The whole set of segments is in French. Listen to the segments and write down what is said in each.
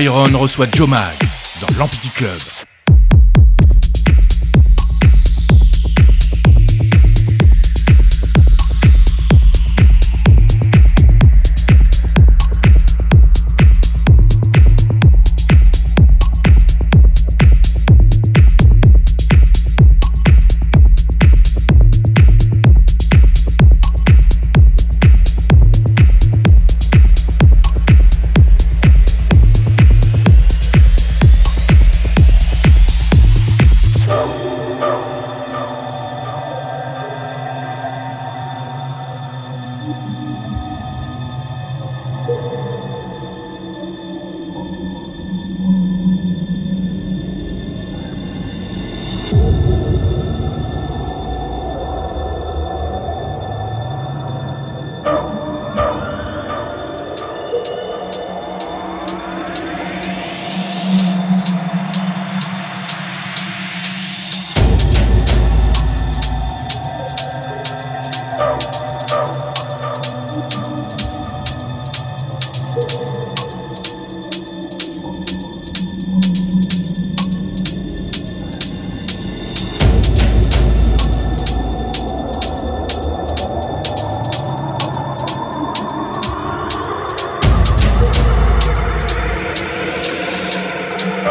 Iron reçoit Joe Mag dans l'Ampiti Club.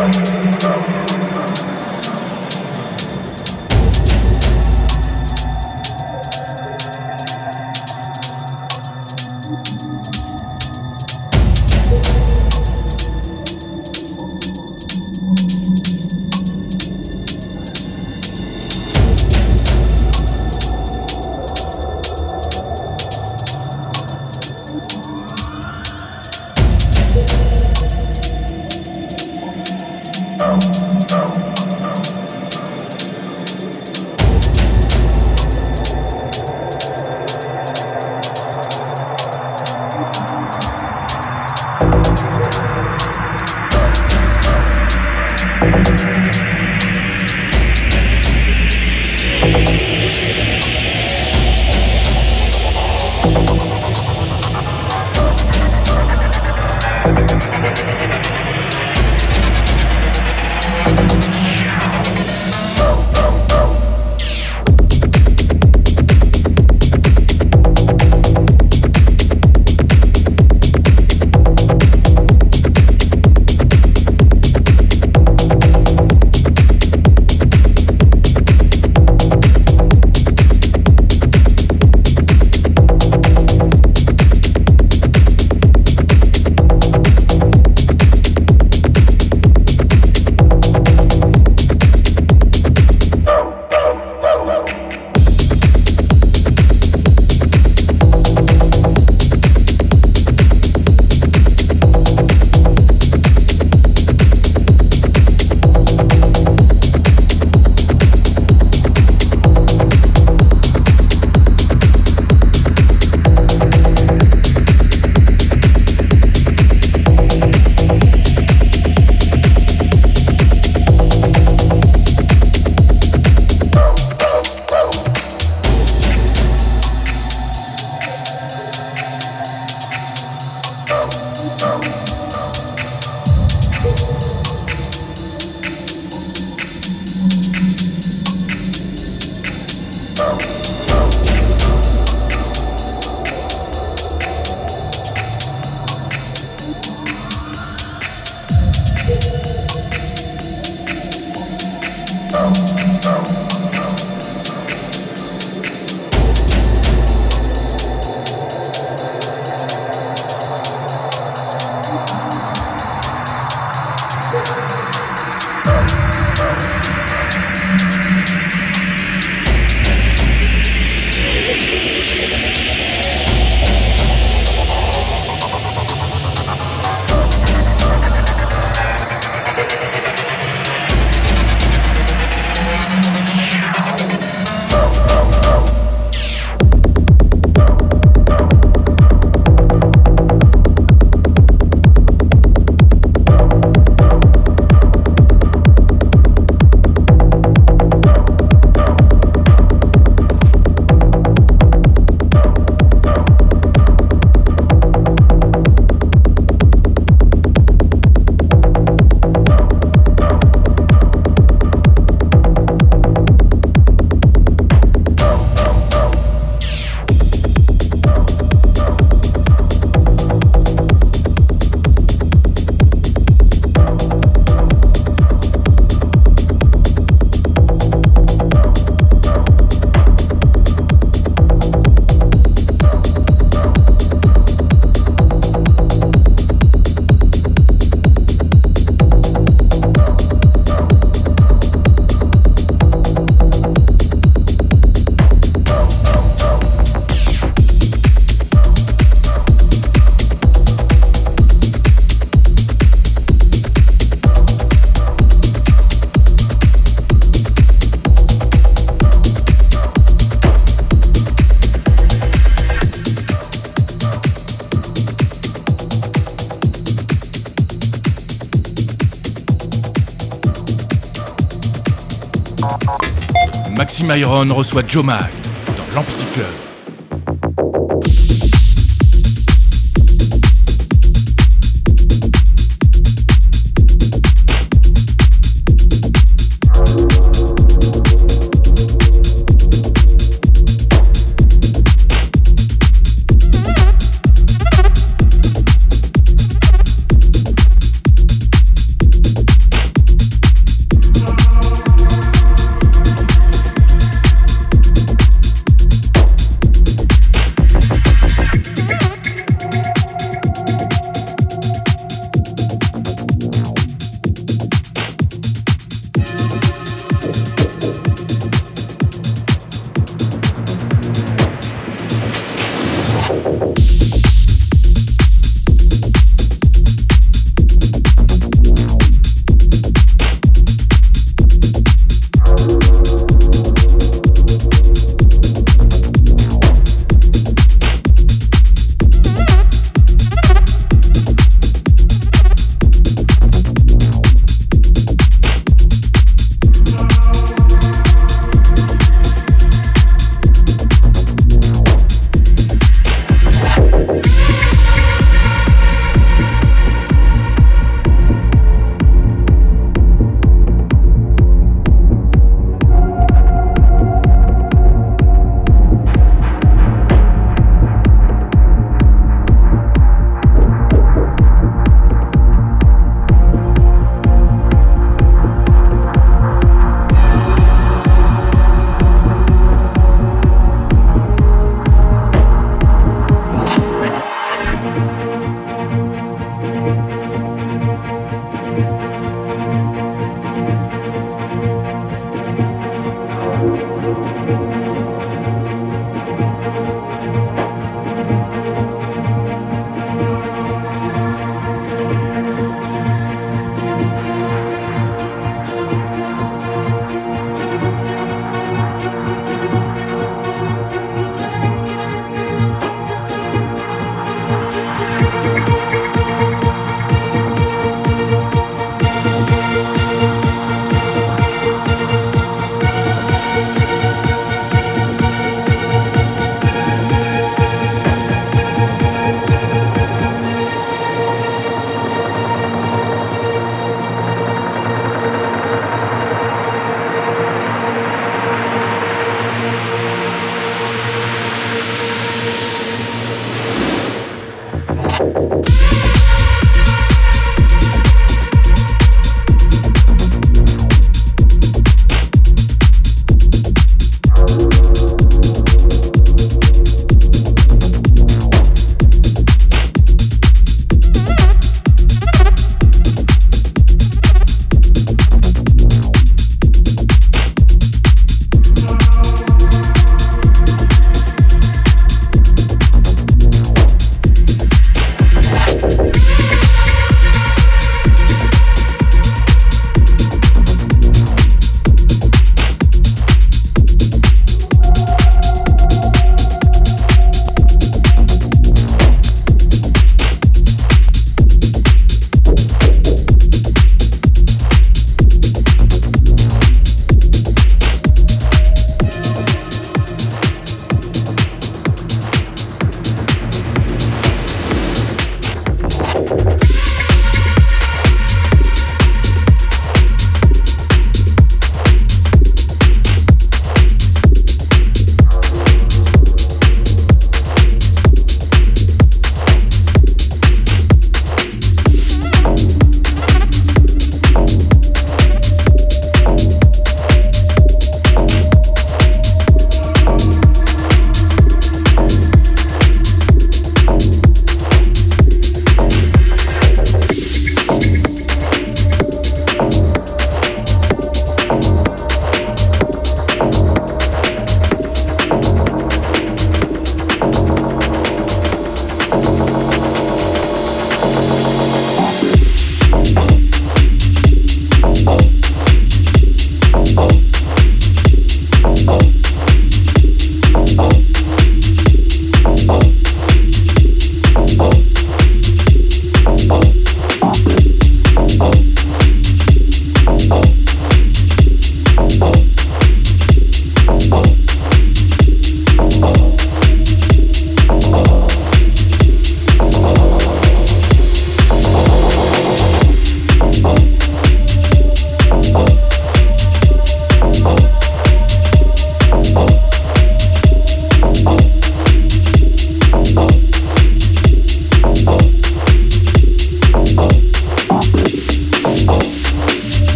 Show. Iron reçoit Joe Mag dans l'Ampity Club.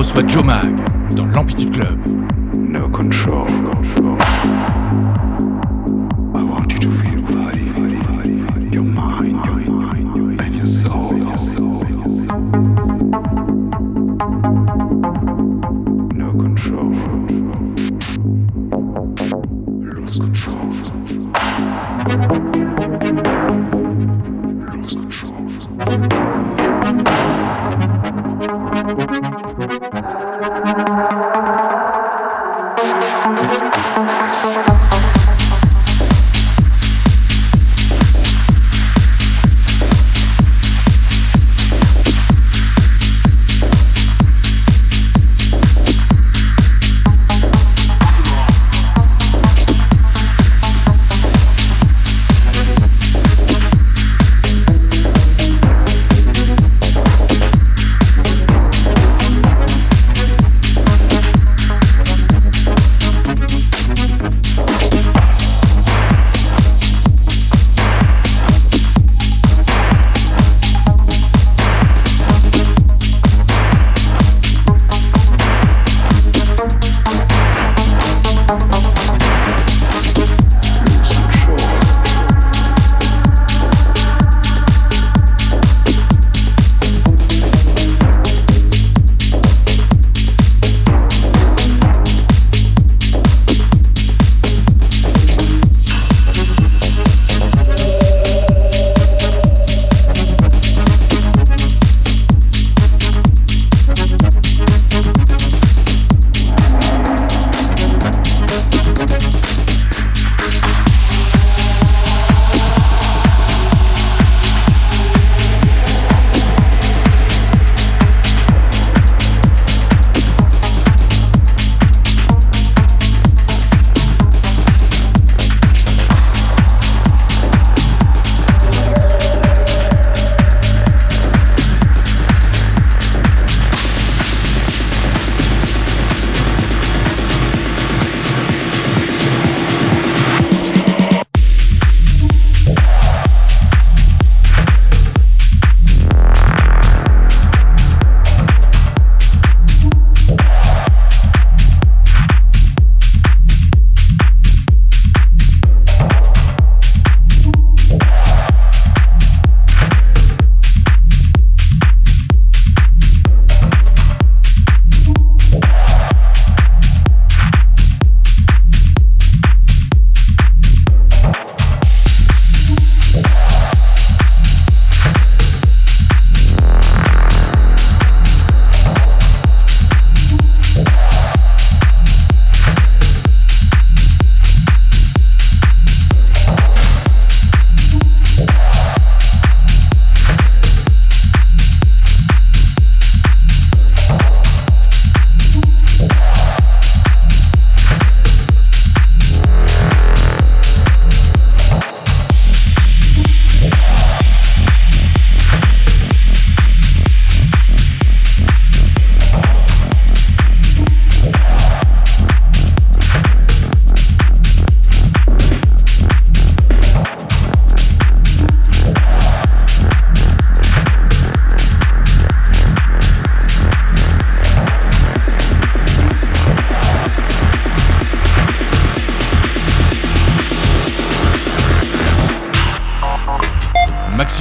Reçoit Joe Mag dans l'Amplitude Club. No control.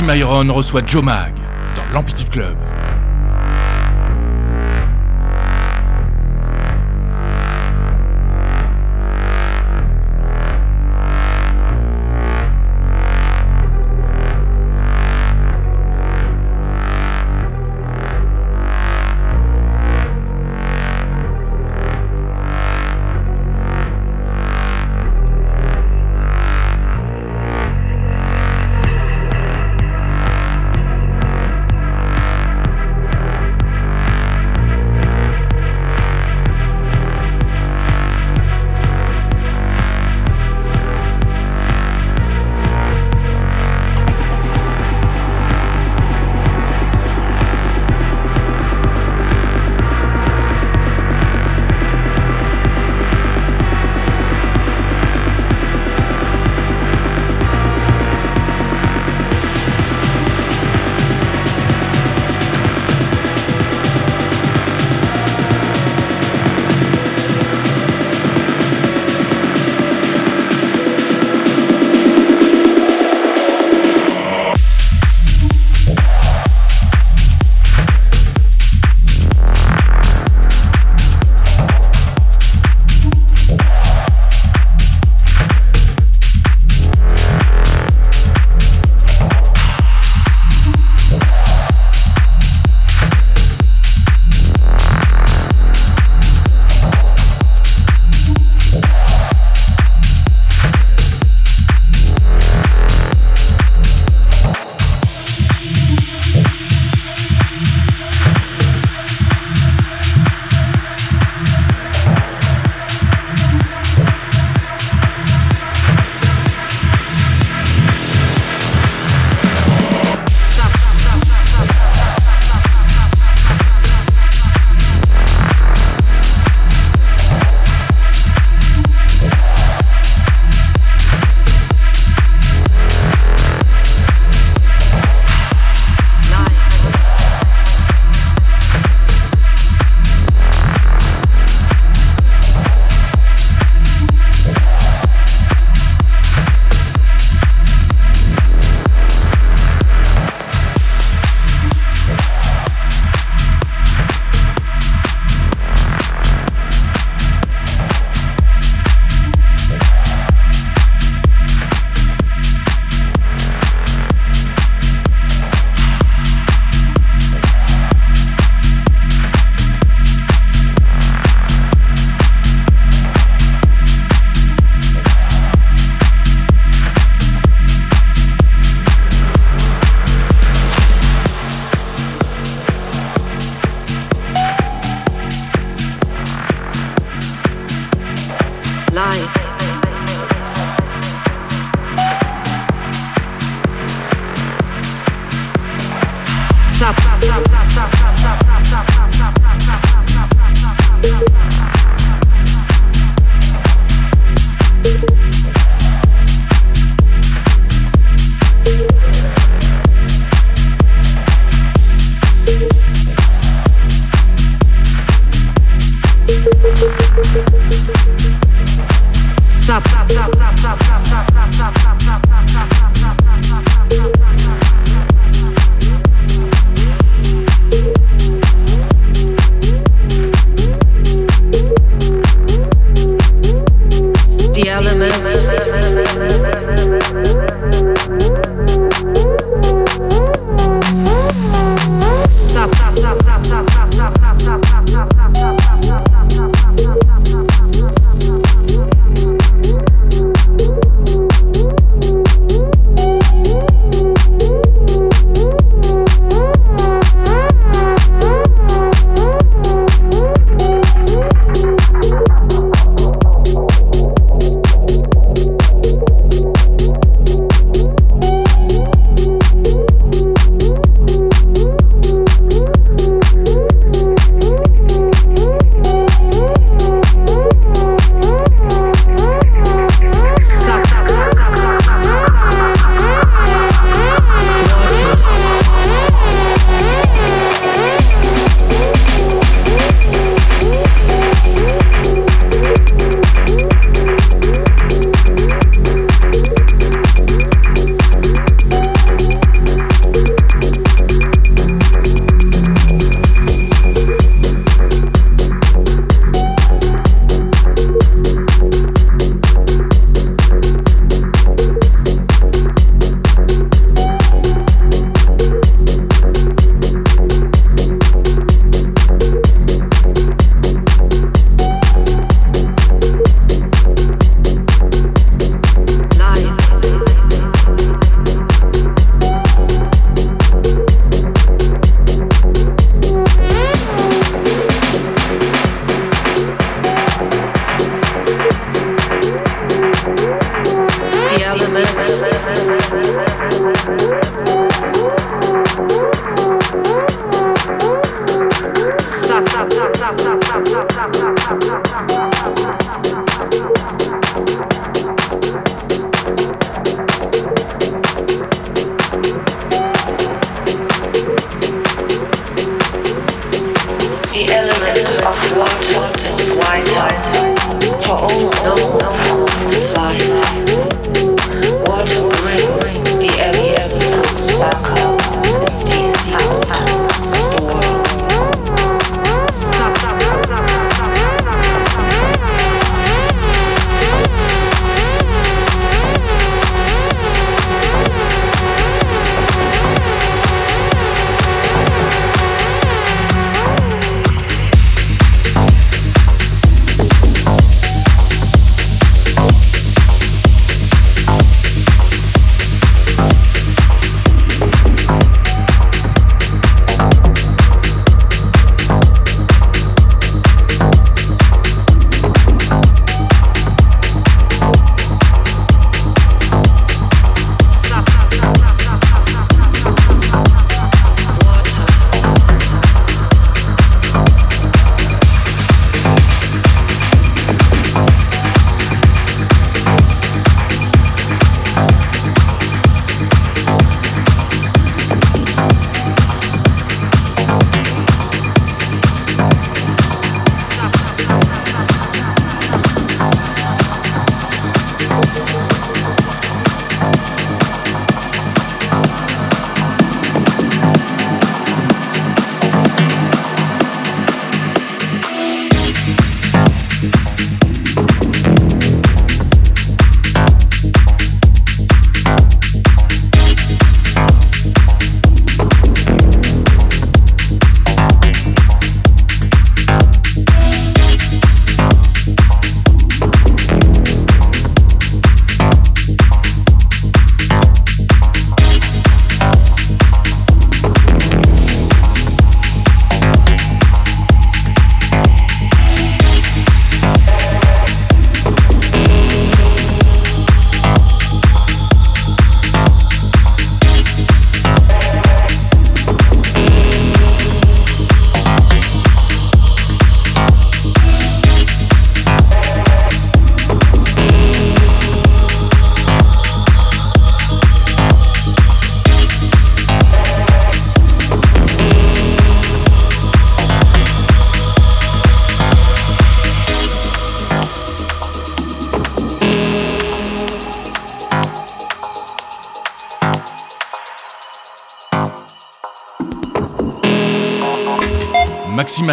Myron reçoit Joe Mag dans l'Amplitude Club.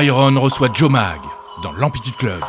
Iron reçoit Joe Mag dans l'Amplitude Club.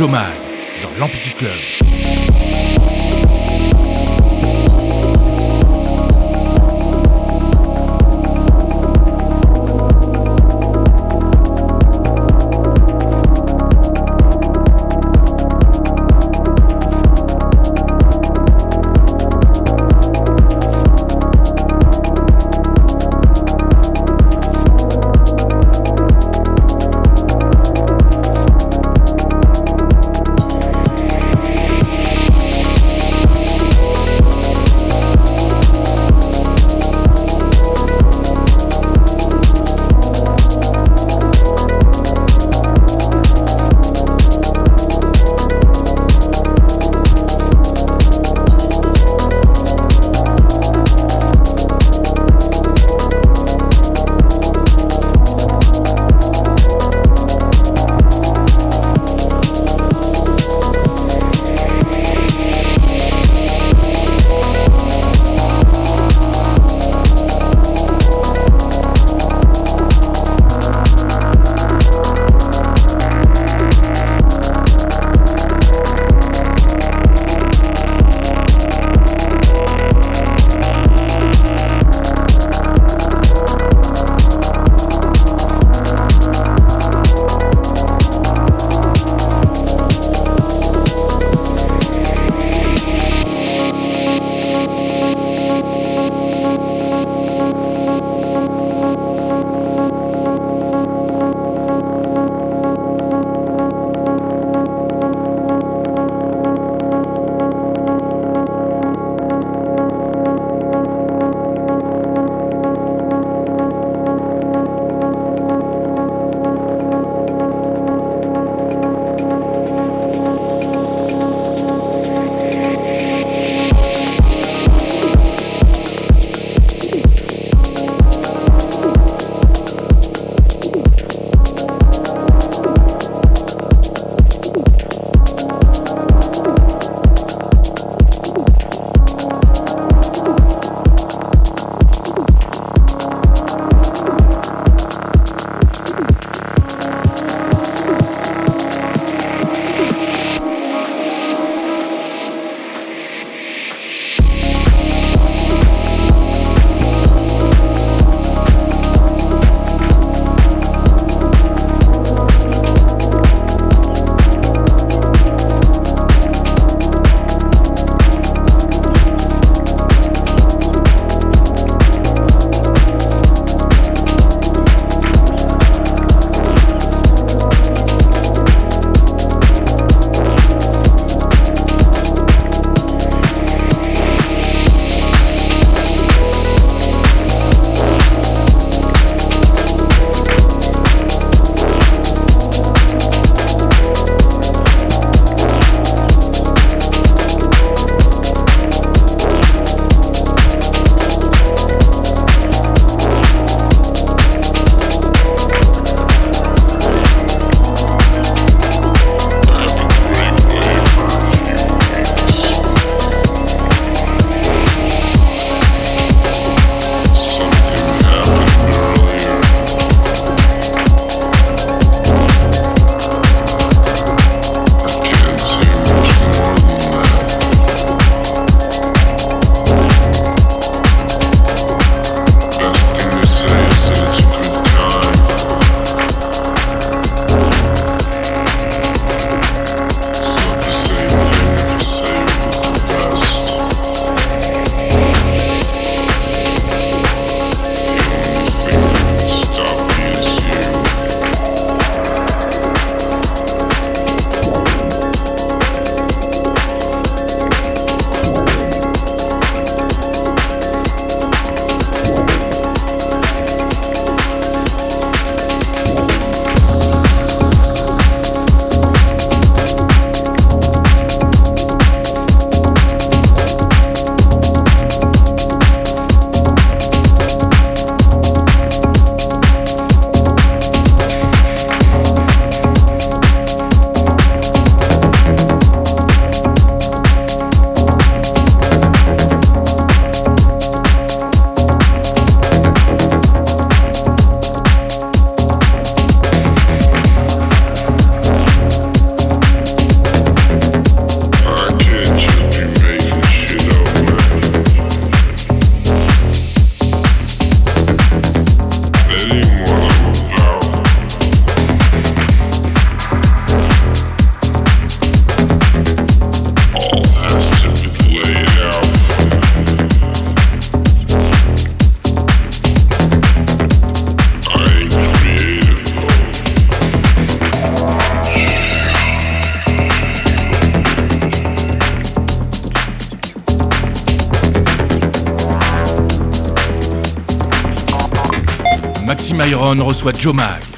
Reçoit Joe reçoit Joe Mag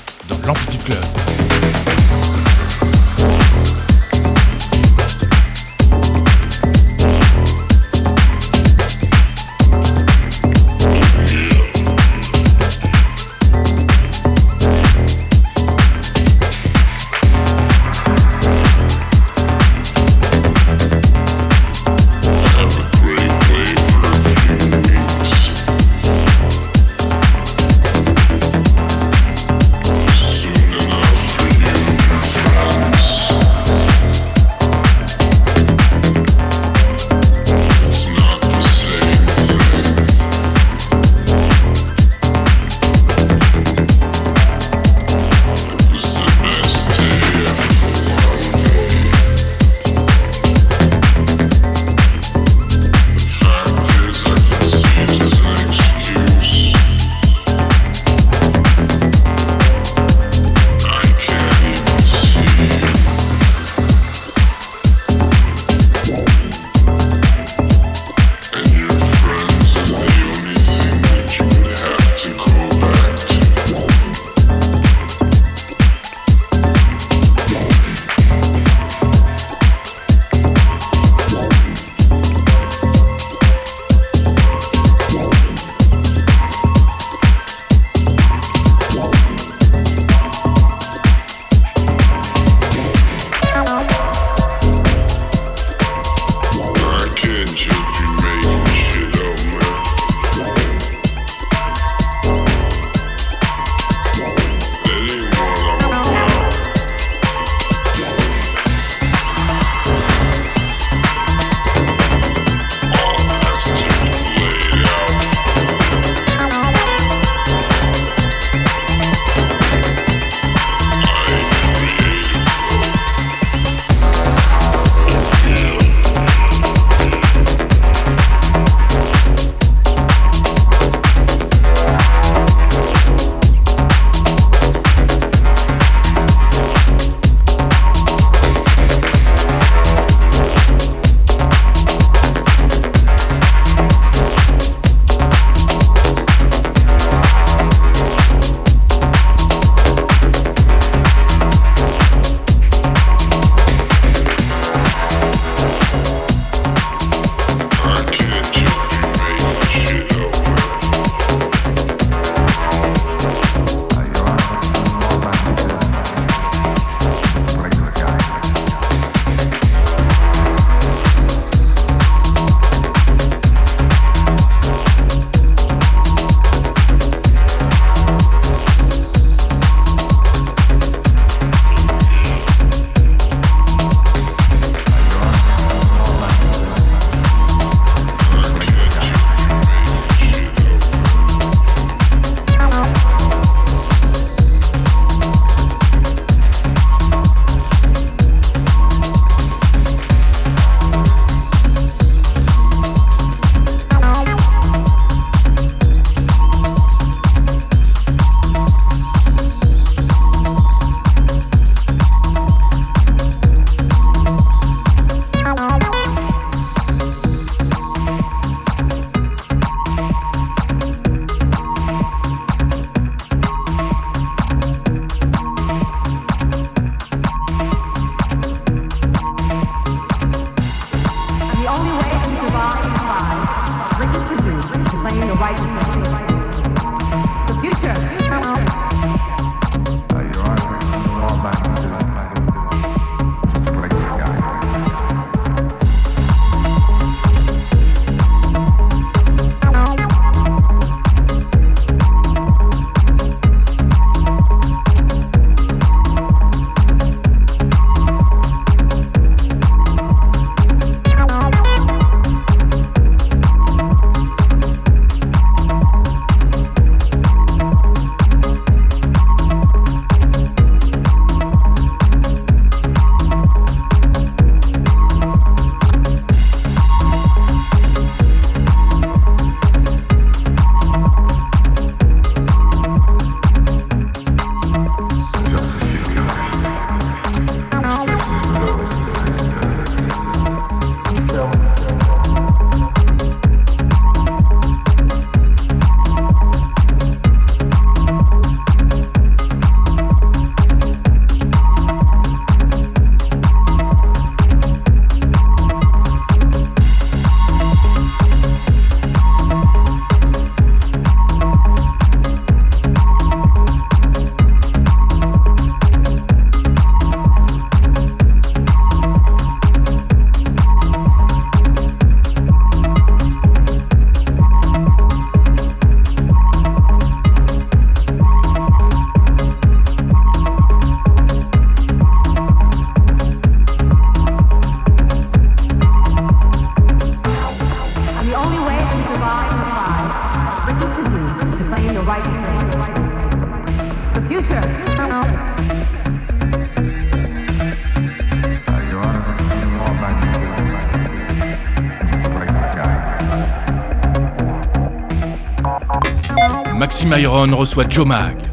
Myron reçoit Joe Mag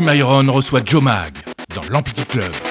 Maxime Iron reçoit Joe Mag dans l'Amplitude Club.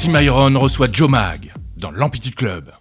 Oxymyron reçoit Joe Mag dans l'Amplitude Club.